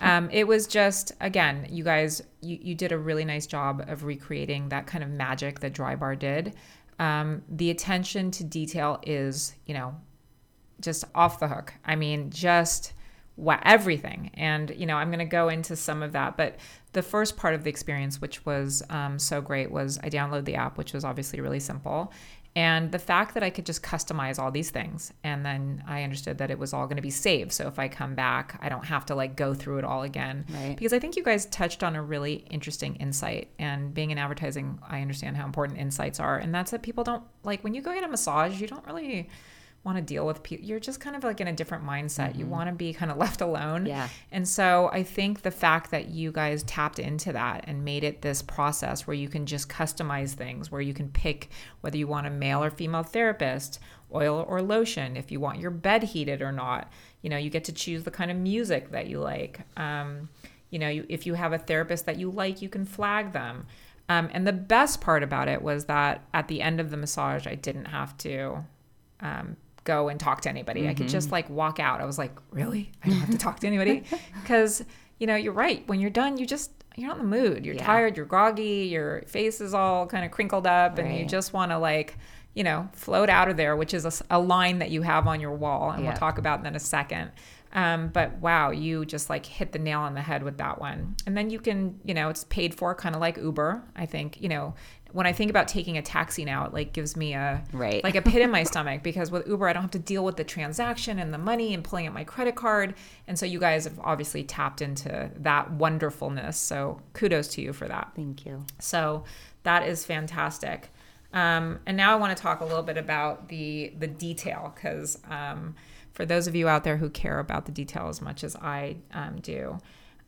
Um, it was just, again, you guys, you, you did a really nice job of recreating that kind of magic that Drybar did. Um, the attention to detail is, you know, just off the hook. I mean, just everything. And, you know, I'm going to go into some of that. But the first part of the experience, which was um, so great, was I downloaded the app, which was obviously really simple. And the fact that I could just customize all these things. And then I understood that it was all going to be saved. So if I come back, I don't have to like go through it all again. Right. Because I think you guys touched on a really interesting insight. And being in advertising, I understand how important insights are. And that's that people don't like when you go get a massage, you don't really want to deal with people. You're just kind of like in a different mindset. You want to be kind of left alone. Yeah. And so I think the fact that you guys tapped into that and made it this process where you can just customize things, where you can pick whether you want a male or female therapist, oil or lotion, if you want your bed heated or not. You know, you get to choose the kind of music that you like. Um, you know, you, if you have a therapist that you like, you can flag them. Um, and the best part about it was that at the end of the massage, I didn't have to um, go and talk to anybody. I could just like walk out. I was like, really? I don't have to talk to anybody? Because, you know, you're right. When you're done, you just, you're not in the mood. You're Yeah. tired, you're groggy, your face is all kind of crinkled up, and you just want to like, you know, float out of there, which is a line that you have on your wall. And Yeah. we'll talk about that in a second. Um, but wow, you just like hit the nail on the head with that one. And then you can, you know, it's paid for kind of like Uber. I think, you know, when I think about taking a taxi now, it like gives me a Right. like a pit in my stomach because with Uber I don't have to deal with the transaction and the money and pulling out my credit card. And so you guys have obviously tapped into that wonderfulness. So kudos to you for that. Thank you. So that is fantastic. Um, and now I want to talk a little bit about the the detail because um, for those of you out there who care about the detail as much as I um, do,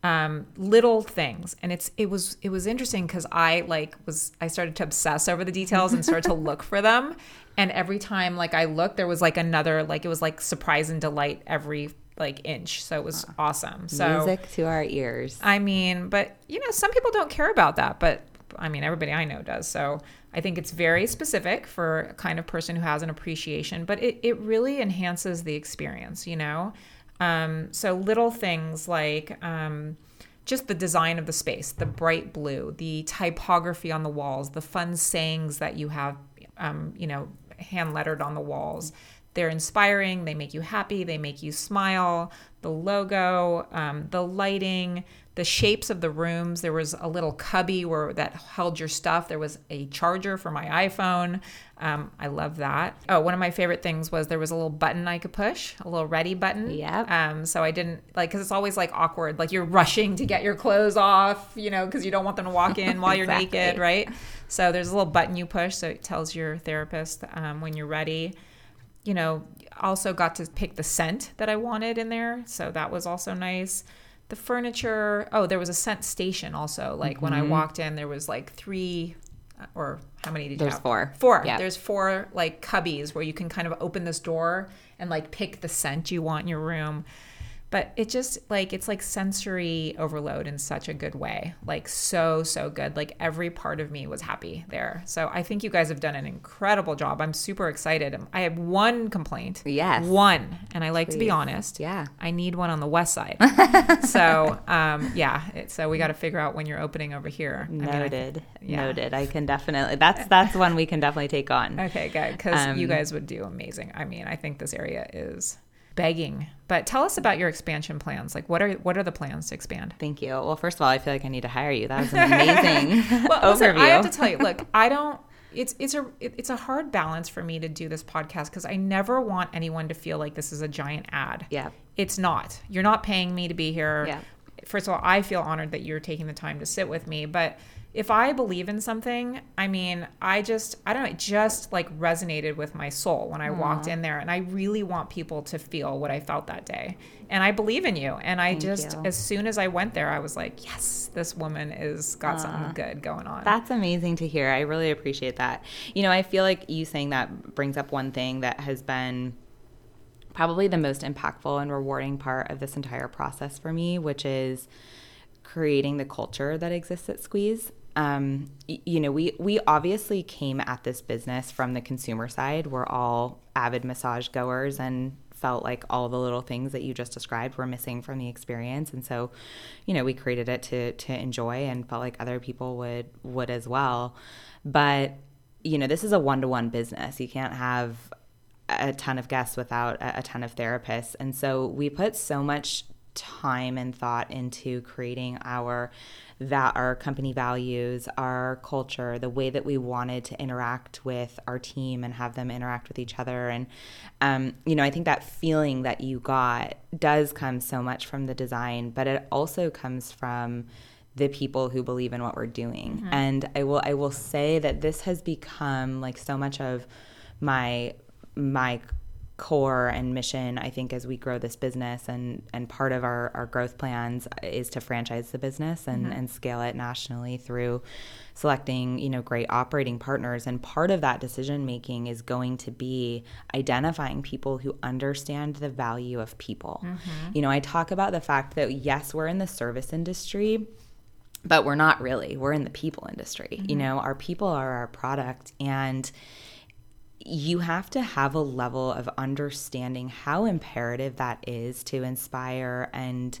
um, little things, and it's it was it was interesting because I like was I started to obsess over the details and started to look for them, and every time like I looked, there was like another like it was like surprise and delight every like inch. So it was awesome. So Music to our ears. I mean, but you know, some people don't care about that, but I mean, everybody I know does. So I think it's very specific for a kind of person who has an appreciation, but it, it really enhances the experience, you know? Um, so little things like um, just the design of the space, the bright blue, the typography on the walls, the fun sayings that you have, um, you know, hand lettered on the walls. They're inspiring. They make you happy. They make you smile. The logo, um, the lighting, the shapes of the rooms. There was a little cubby where that held your stuff. There was a charger for my iPhone. Um, I love that. Oh, one of my favorite things was there was a little button I could push, a little ready button. Yeah. Um, so I didn't like because it's always like awkward, like you're rushing to get your clothes off, you know, because you don't want them to walk in while you're Exactly. naked, right? So there's a little button you push, so it tells your therapist um, when you're ready. You know, also got to pick the scent that I wanted in there, so that was also nice. The furniture. Oh, there was a scent station also. Like when I Mm-hmm. walked in, there was like three, uh, or how many did you There's have? four. Four. Yep. There's four like cubbies where you can kind of open this door and like pick the scent you want in your room. But it just like it's like sensory overload in such a good way. Like so so good. Like every part of me was happy there. So I think you guys have done an incredible job. I'm super excited. I have one complaint. Yes. One, and I like to be honest. Yeah. I need one on the west side. so um, yeah, it, so we got to figure out when you're opening over here. I mean, I- Noted. yeah. Noted. I can definitely. That's that's one we can definitely take on. Okay, good. Because you Um, guys would do amazing. I mean, I think this area is begging. But tell us about your expansion plans. Like, what are what are the plans to expand? Thank you. Well, first of all, I feel like I need to hire you. That was an amazing Well, listen, overview. I have to tell you. Look, I don't. It's it's a it's a hard balance for me to do this podcast because I never want anyone to feel like this is a giant ad. Yeah. It's not. You're not paying me to be here. Yeah. First of all, I feel honored that you're taking the time to sit with me, but if I believe in something, I mean, I just, I don't know, it just like resonated with my soul when I walked mm. in there. And I really want people to feel what I felt that day. And I believe in you. And I Thank just, you. as soon as I went there, I was like, yes, this woman is got ah. something good going on. That's amazing to hear. I really appreciate that. You know, I feel like you saying that brings up one thing that has been probably the most impactful and rewarding part of this entire process for me, which is creating the culture that exists at Squeeze. Um, you know, we we obviously came at this business from the consumer side. We're all avid massage goers and felt like all the little things that you just described were missing from the experience. And so you know we created it to to enjoy and felt like other people would would as well. But you know this is a one-to-one business. You can't have a ton of guests without a, a ton of therapists. And so we put so much time and thought into creating our that our company values, our culture, the way that we wanted to interact with our team and have them interact with each other. And, um, you know, I think that feeling that you got does come so much from the design, but it also comes from the people who believe in what we're doing. And I will I will say that this has become like so much of my my core and mission i think as we grow this business and and part of our, our growth plans is to franchise the business and, mm-hmm. and scale it nationally through selecting you know great operating partners. And part of that decision making is going to be identifying people who understand the value of people. Mm-hmm. You know i talk about the fact that yes we're in the service industry but we're not really. We're in the people industry. You mm-hmm. know our people are our product. And you have to have a level of understanding how imperative that is to inspire and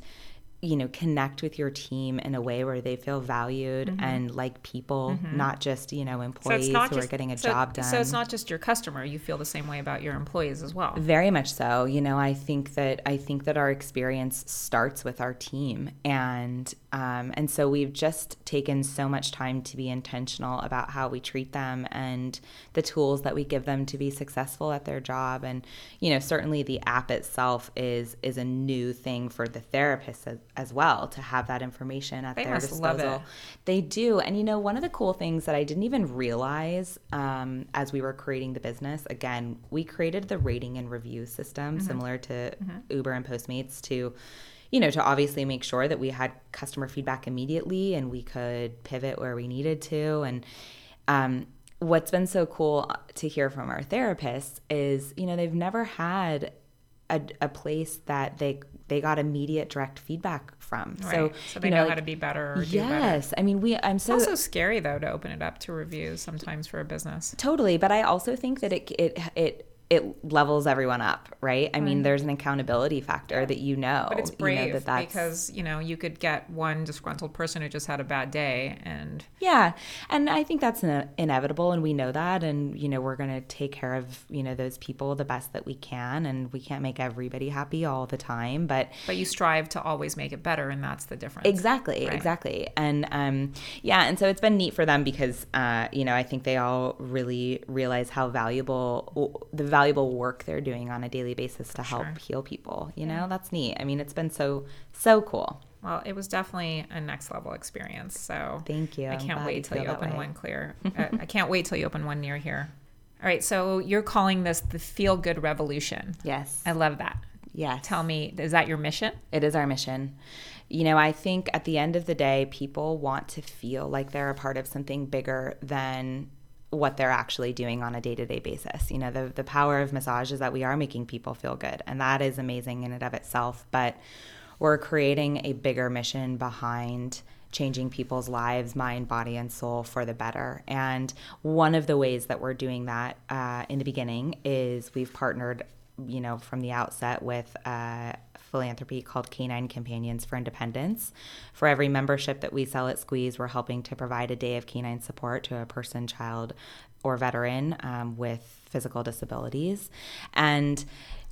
you know connect with your team in a way where they feel valued mm-hmm. and like people mm-hmm. not just you know employees who are getting a so- job done So it's not just your customer. You feel the same way about your employees as well. very much so. You know, I think that I think that our experience starts with our team, and um, and so we've just taken so much time to be intentional about how we treat them and the tools that we give them to be successful at their job. And you know, certainly the app itself is is a new thing for the therapists as, as well to have that information at They their disposal. love it. They do. And you know, one of the cool things that I didn't even realize um, as we were creating the business, again, we created the rating and review system similar to Uber and Postmates to, you know, to obviously make sure that we had customer feedback immediately and we could pivot where we needed to. And, um, What's been so cool to hear from our therapists is, you know, they've never had a, a place that they they got immediate direct feedback from. So, Right. So they you know, like- how to be better or do better. Yes, I mean we. I'm so It's also scary though to open it up to reviews sometimes for a business. totally, but I also think that it it it it levels everyone up, right? I mean, there's an accountability factor that you know. But it's you know, brave that because you know you could get one disgruntled person who just had a bad day, and Yeah, and I think that's ine- inevitable, and we know that, and you know we're going to take care of you know those people the best that we can, and we can't make everybody happy all the time, but but you strive to always make it better, and that's the difference. Exactly, Right. exactly. And um, yeah, and so it's been neat for them because, uh, you know, I think they all really realize how valuable the valuable work they're doing on a daily basis to help sure. heal people. You know, that's neat. I mean, it's been so, so cool. Well, it was definitely a next level experience. So Thank you. I can't wait you till you that open way. one clear. I can't wait till you open one near here. All right, so you're calling this the feel good revolution. Yes. I love that. Yes. Tell me, is that your mission? It is our mission. You know, I think at the end of the day, people want to feel like they're a part of something bigger than what they're actually doing on a day to day basis. You know, the, the power of massage is that we are making people feel good, and that is amazing in and of itself. But we're creating a bigger mission behind changing people's lives, mind, body, and soul for the better. And one of the ways that we're doing that uh, in the beginning is we've partnered, you know, from the outset with uh, philanthropy called Canine Companions for Independence. For every membership that we sell at Squeeze, we're helping to provide a day of canine support to a person, child, or veteran um, with physical disabilities. And,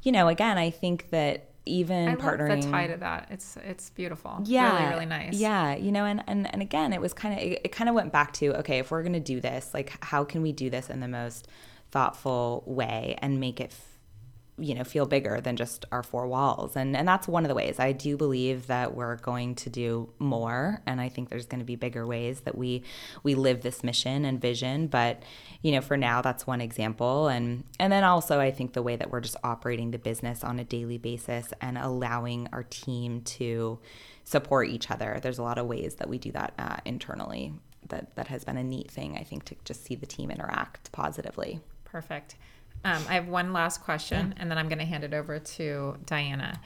you know, again, I think that even I partnering love the tie to that. It's it's beautiful. yeah really really nice. yeah you know and and, and again it was kind of it, it kind of went back to okay if we're going to do this like how can we do this in the most thoughtful way and make it you know feel bigger than just our four walls. And and that's one of the ways. I do believe that we're going to do more and i think there's going to be bigger ways that we we live this mission and vision. But you know for now that's one example. And and then also i think the way that we're just operating the business on a daily basis and allowing our team to support each other. There's a lot of ways that we do that uh, internally. That that has been a neat thing i think to just see the team interact positively. Perfect. Um, I have one last question, and then I'm going to hand it over to Diana.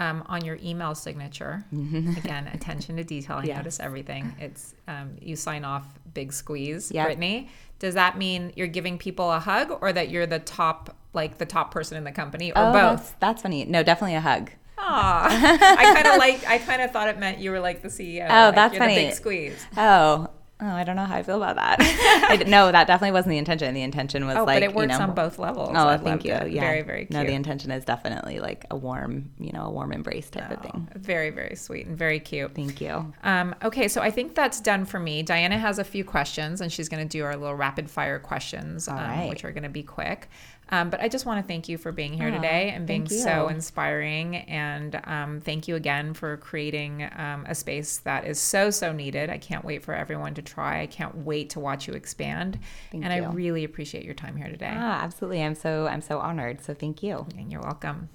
Um, on your email signature, again, attention to detail. I Yes. notice everything. It's um, you sign off big squeeze, Yep. Brittany. Does that mean you're giving people a hug, or that you're the top, like the top person in the company, or oh, both? that's, that's funny no definitely a hug Aw. I kind of like. I kind of thought it meant you were like the CEO. Oh, like that's funny. big squeeze. Oh, oh, I don't know how I feel about that. I no, that definitely wasn't the intention. The intention was Oh, like, but it works you know, on both levels. Oh, I thank you. it. Yeah, Very, very cute. No, the intention is definitely like a warm, you know, a warm embrace type of Oh, thing. Very, very sweet and very cute. Thank you. Um, okay, so I think that's done for me. Diana has a few questions, and she's going to do our little rapid fire questions, um, right. which are going to be quick. Um, but I just want to thank you for being here Aw, today and being so inspiring. And um, thank you again for creating um, a space that is so, so needed. I can't wait for everyone to try. I can't wait to watch you expand. Thank and I really appreciate your time here today. Ah, absolutely. I'm so I'm so honored. So thank you. And you're welcome.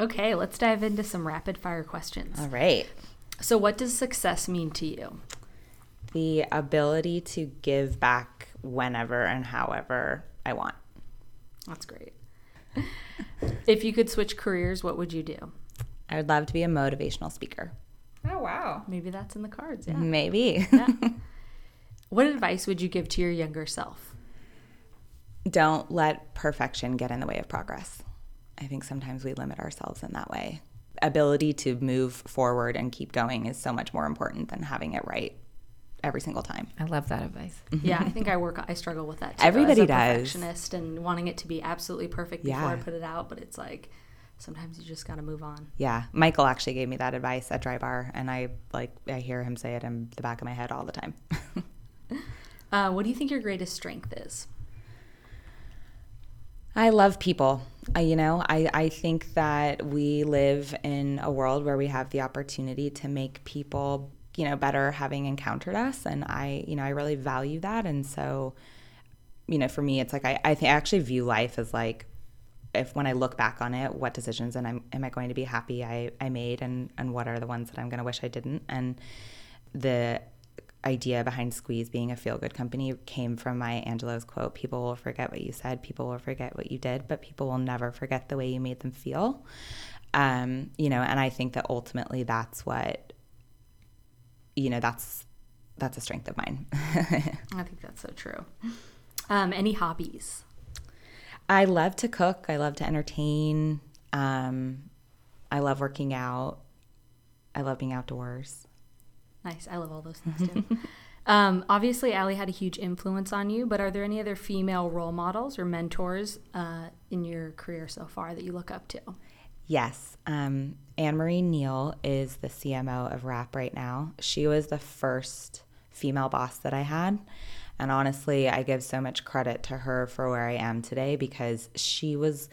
Okay, let's dive into some rapid fire questions. All right. So, what does success mean to you? The ability to give back whenever and however I want. That's great. if you could switch careers, what would you do? I would love to be a motivational speaker. Oh, wow. Maybe that's in the cards. Yeah. Maybe. yeah. What advice would you give to your younger self? Don't let perfection get in the way of progress. I think sometimes we limit ourselves in that way. Ability to move forward and keep going is so much more important than having it right every single time. I love that advice. Yeah, I think I work. I struggle with that. Too, Everybody as a does. Perfectionist and wanting it to be absolutely perfect before I put it out, but it's like sometimes you just got to move on. Yeah, Michael actually gave me that advice at Drybar, and I like I hear him say it in the back of my head all the time. Uh, what do you think your greatest strength is? I love people. I, you know, I, I think that we live in a world where we have the opportunity to make people, you know, better having encountered us. And I, you know, I really value that. And so, you know, for me, it's like I, I, th- I actually view life as like, if when I look back on it, what decisions and I'm, am I going to be happy I, I made and, and what are the ones that I'm going to wish I didn't? And the idea behind Squeeze being a feel good company came from Maya Angelou's quote People will forget what you said, people will forget what you did, but people will never forget the way you made them feel. Um, you know, and I think that ultimately that's what, you know, that's that's a strength of mine. I think that's so true. Um, any hobbies? I love to cook. I love to entertain. Um, I love working out. I love being outdoors. Nice. I love all those things too. um, obviously, Alli had a huge influence on you, but are there any other female role models or mentors uh, in your career so far that you look up to? Yes. Um, Anne Marie Neal is the CMO of Rapp right now. She was the first female boss that I had. And honestly, I give so much credit to her for where I am today because she was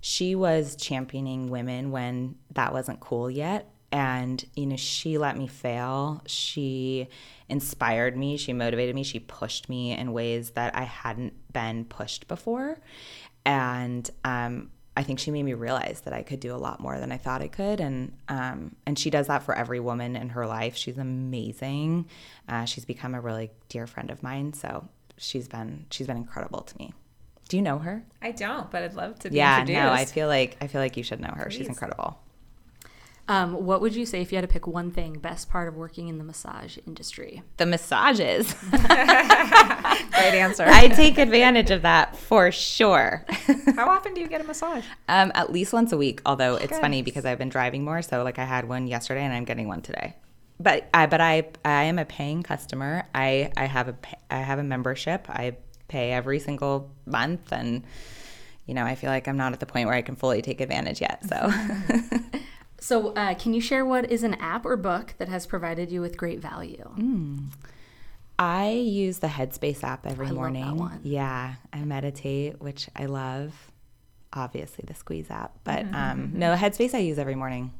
she was championing women when that wasn't cool yet. And, you know, she let me fail. She inspired me. She motivated me. She pushed me in ways that I hadn't been pushed before. And um, I think she made me realize that I could do a lot more than I thought I could, and um, and she does that for every woman in her life. She's amazing. Uh, she's become a really dear friend of mine, so she's been she's been incredible to me. Do you know her? I don't, but I'd love to be yeah, introduced. no, I feel like I feel like you should know her. She's incredible. Um, what would you say if you had to pick one thing, best part of working in the massage industry? The massages. Great answer. I take advantage of that for sure. How often do you get a massage? um, at least once a week. Although it's funny because I've been driving more, so like I had one yesterday and I'm getting one today. But I but I I am a paying customer. I I have a pa- I have a membership. I pay every single month, and you know I feel like I'm not at the point where I can fully take advantage yet. So So, uh, can you share what is an app or book that has provided you with great value? I use the Headspace app every I love that morning. one. Yeah, I meditate, which I love. obviously the Squeeze app. But um, no, Headspace I use every morning.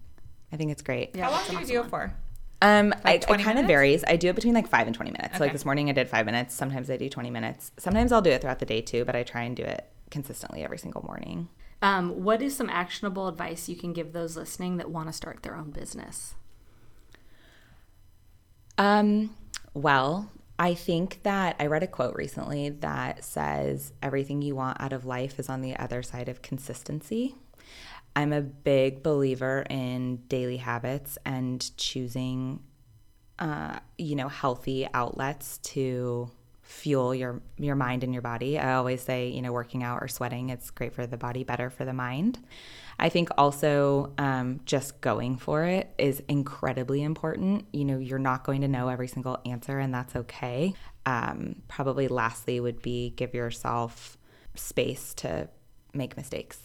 I think it's great. Yeah, How long do an you awesome do it for? Um, I, it kind of varies. I do it between like five and 20 minutes. So, Like this morning I did five minutes. Sometimes I do 20 minutes. Sometimes I'll do it throughout the day too, but I try and do it consistently every single morning. Um, what is some actionable advice you can give those listening that want to start their own business? Um, well, I think that I read a quote recently that says everything you want out of life is on the other side of consistency. I'm a big believer in daily habits and choosing, uh, you know, healthy outlets to fuel your your mind and your body. I always say, you know, working out or sweating, it's great for the body, better for the mind. I think also um, just going for it is incredibly important. You know, you're not going to know every single answer, and that's okay. Um, probably lastly would be give yourself space to make mistakes.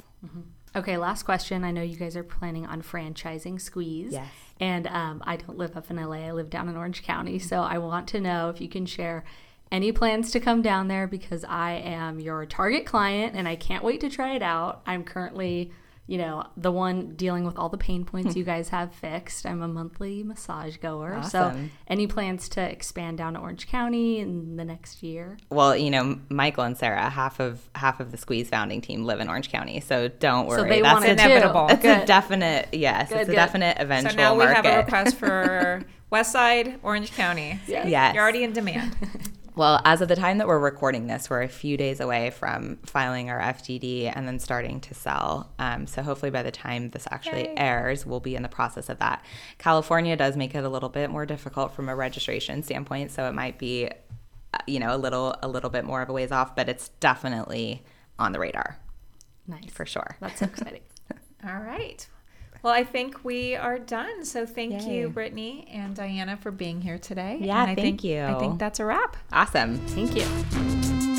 Okay, last question. I know you guys are planning on franchising Squeeze. Yes. And um, I don't live up in LA, I live down in Orange County. So I want to know if you can share any plans to come down there because I am your target client and I can't wait to try it out. I'm currently, you know, the one dealing with all the pain points you guys have fixed. I'm a monthly massage goer. So any plans to expand down to Orange County in the next year? Well, you know, Michael and Sarah, half of half of the Squeeze founding team live in Orange County, so don't worry. So they That's want a it inevitable. too. It's Good. a definite yes. Good, it's a definite eventual So now we have a request for West Side, Orange County. See? Yes. You're already in demand. Well, as of the time that we're recording this, we're a few days away from filing our FDD and then starting to sell. Um, so hopefully, by the time this actually Yay. airs, we'll be in the process of that. California does make it a little bit more difficult from a registration standpoint, so it might be, uh, you know, a little a little bit more of a ways off, but it's definitely on the radar Nice. for sure. That's so exciting. All right. Well, I think we are done. So thank Yay. you, Brittany and Diana, for being here today. Yeah, And I thank think, you. I think that's a wrap. Awesome. Thank you.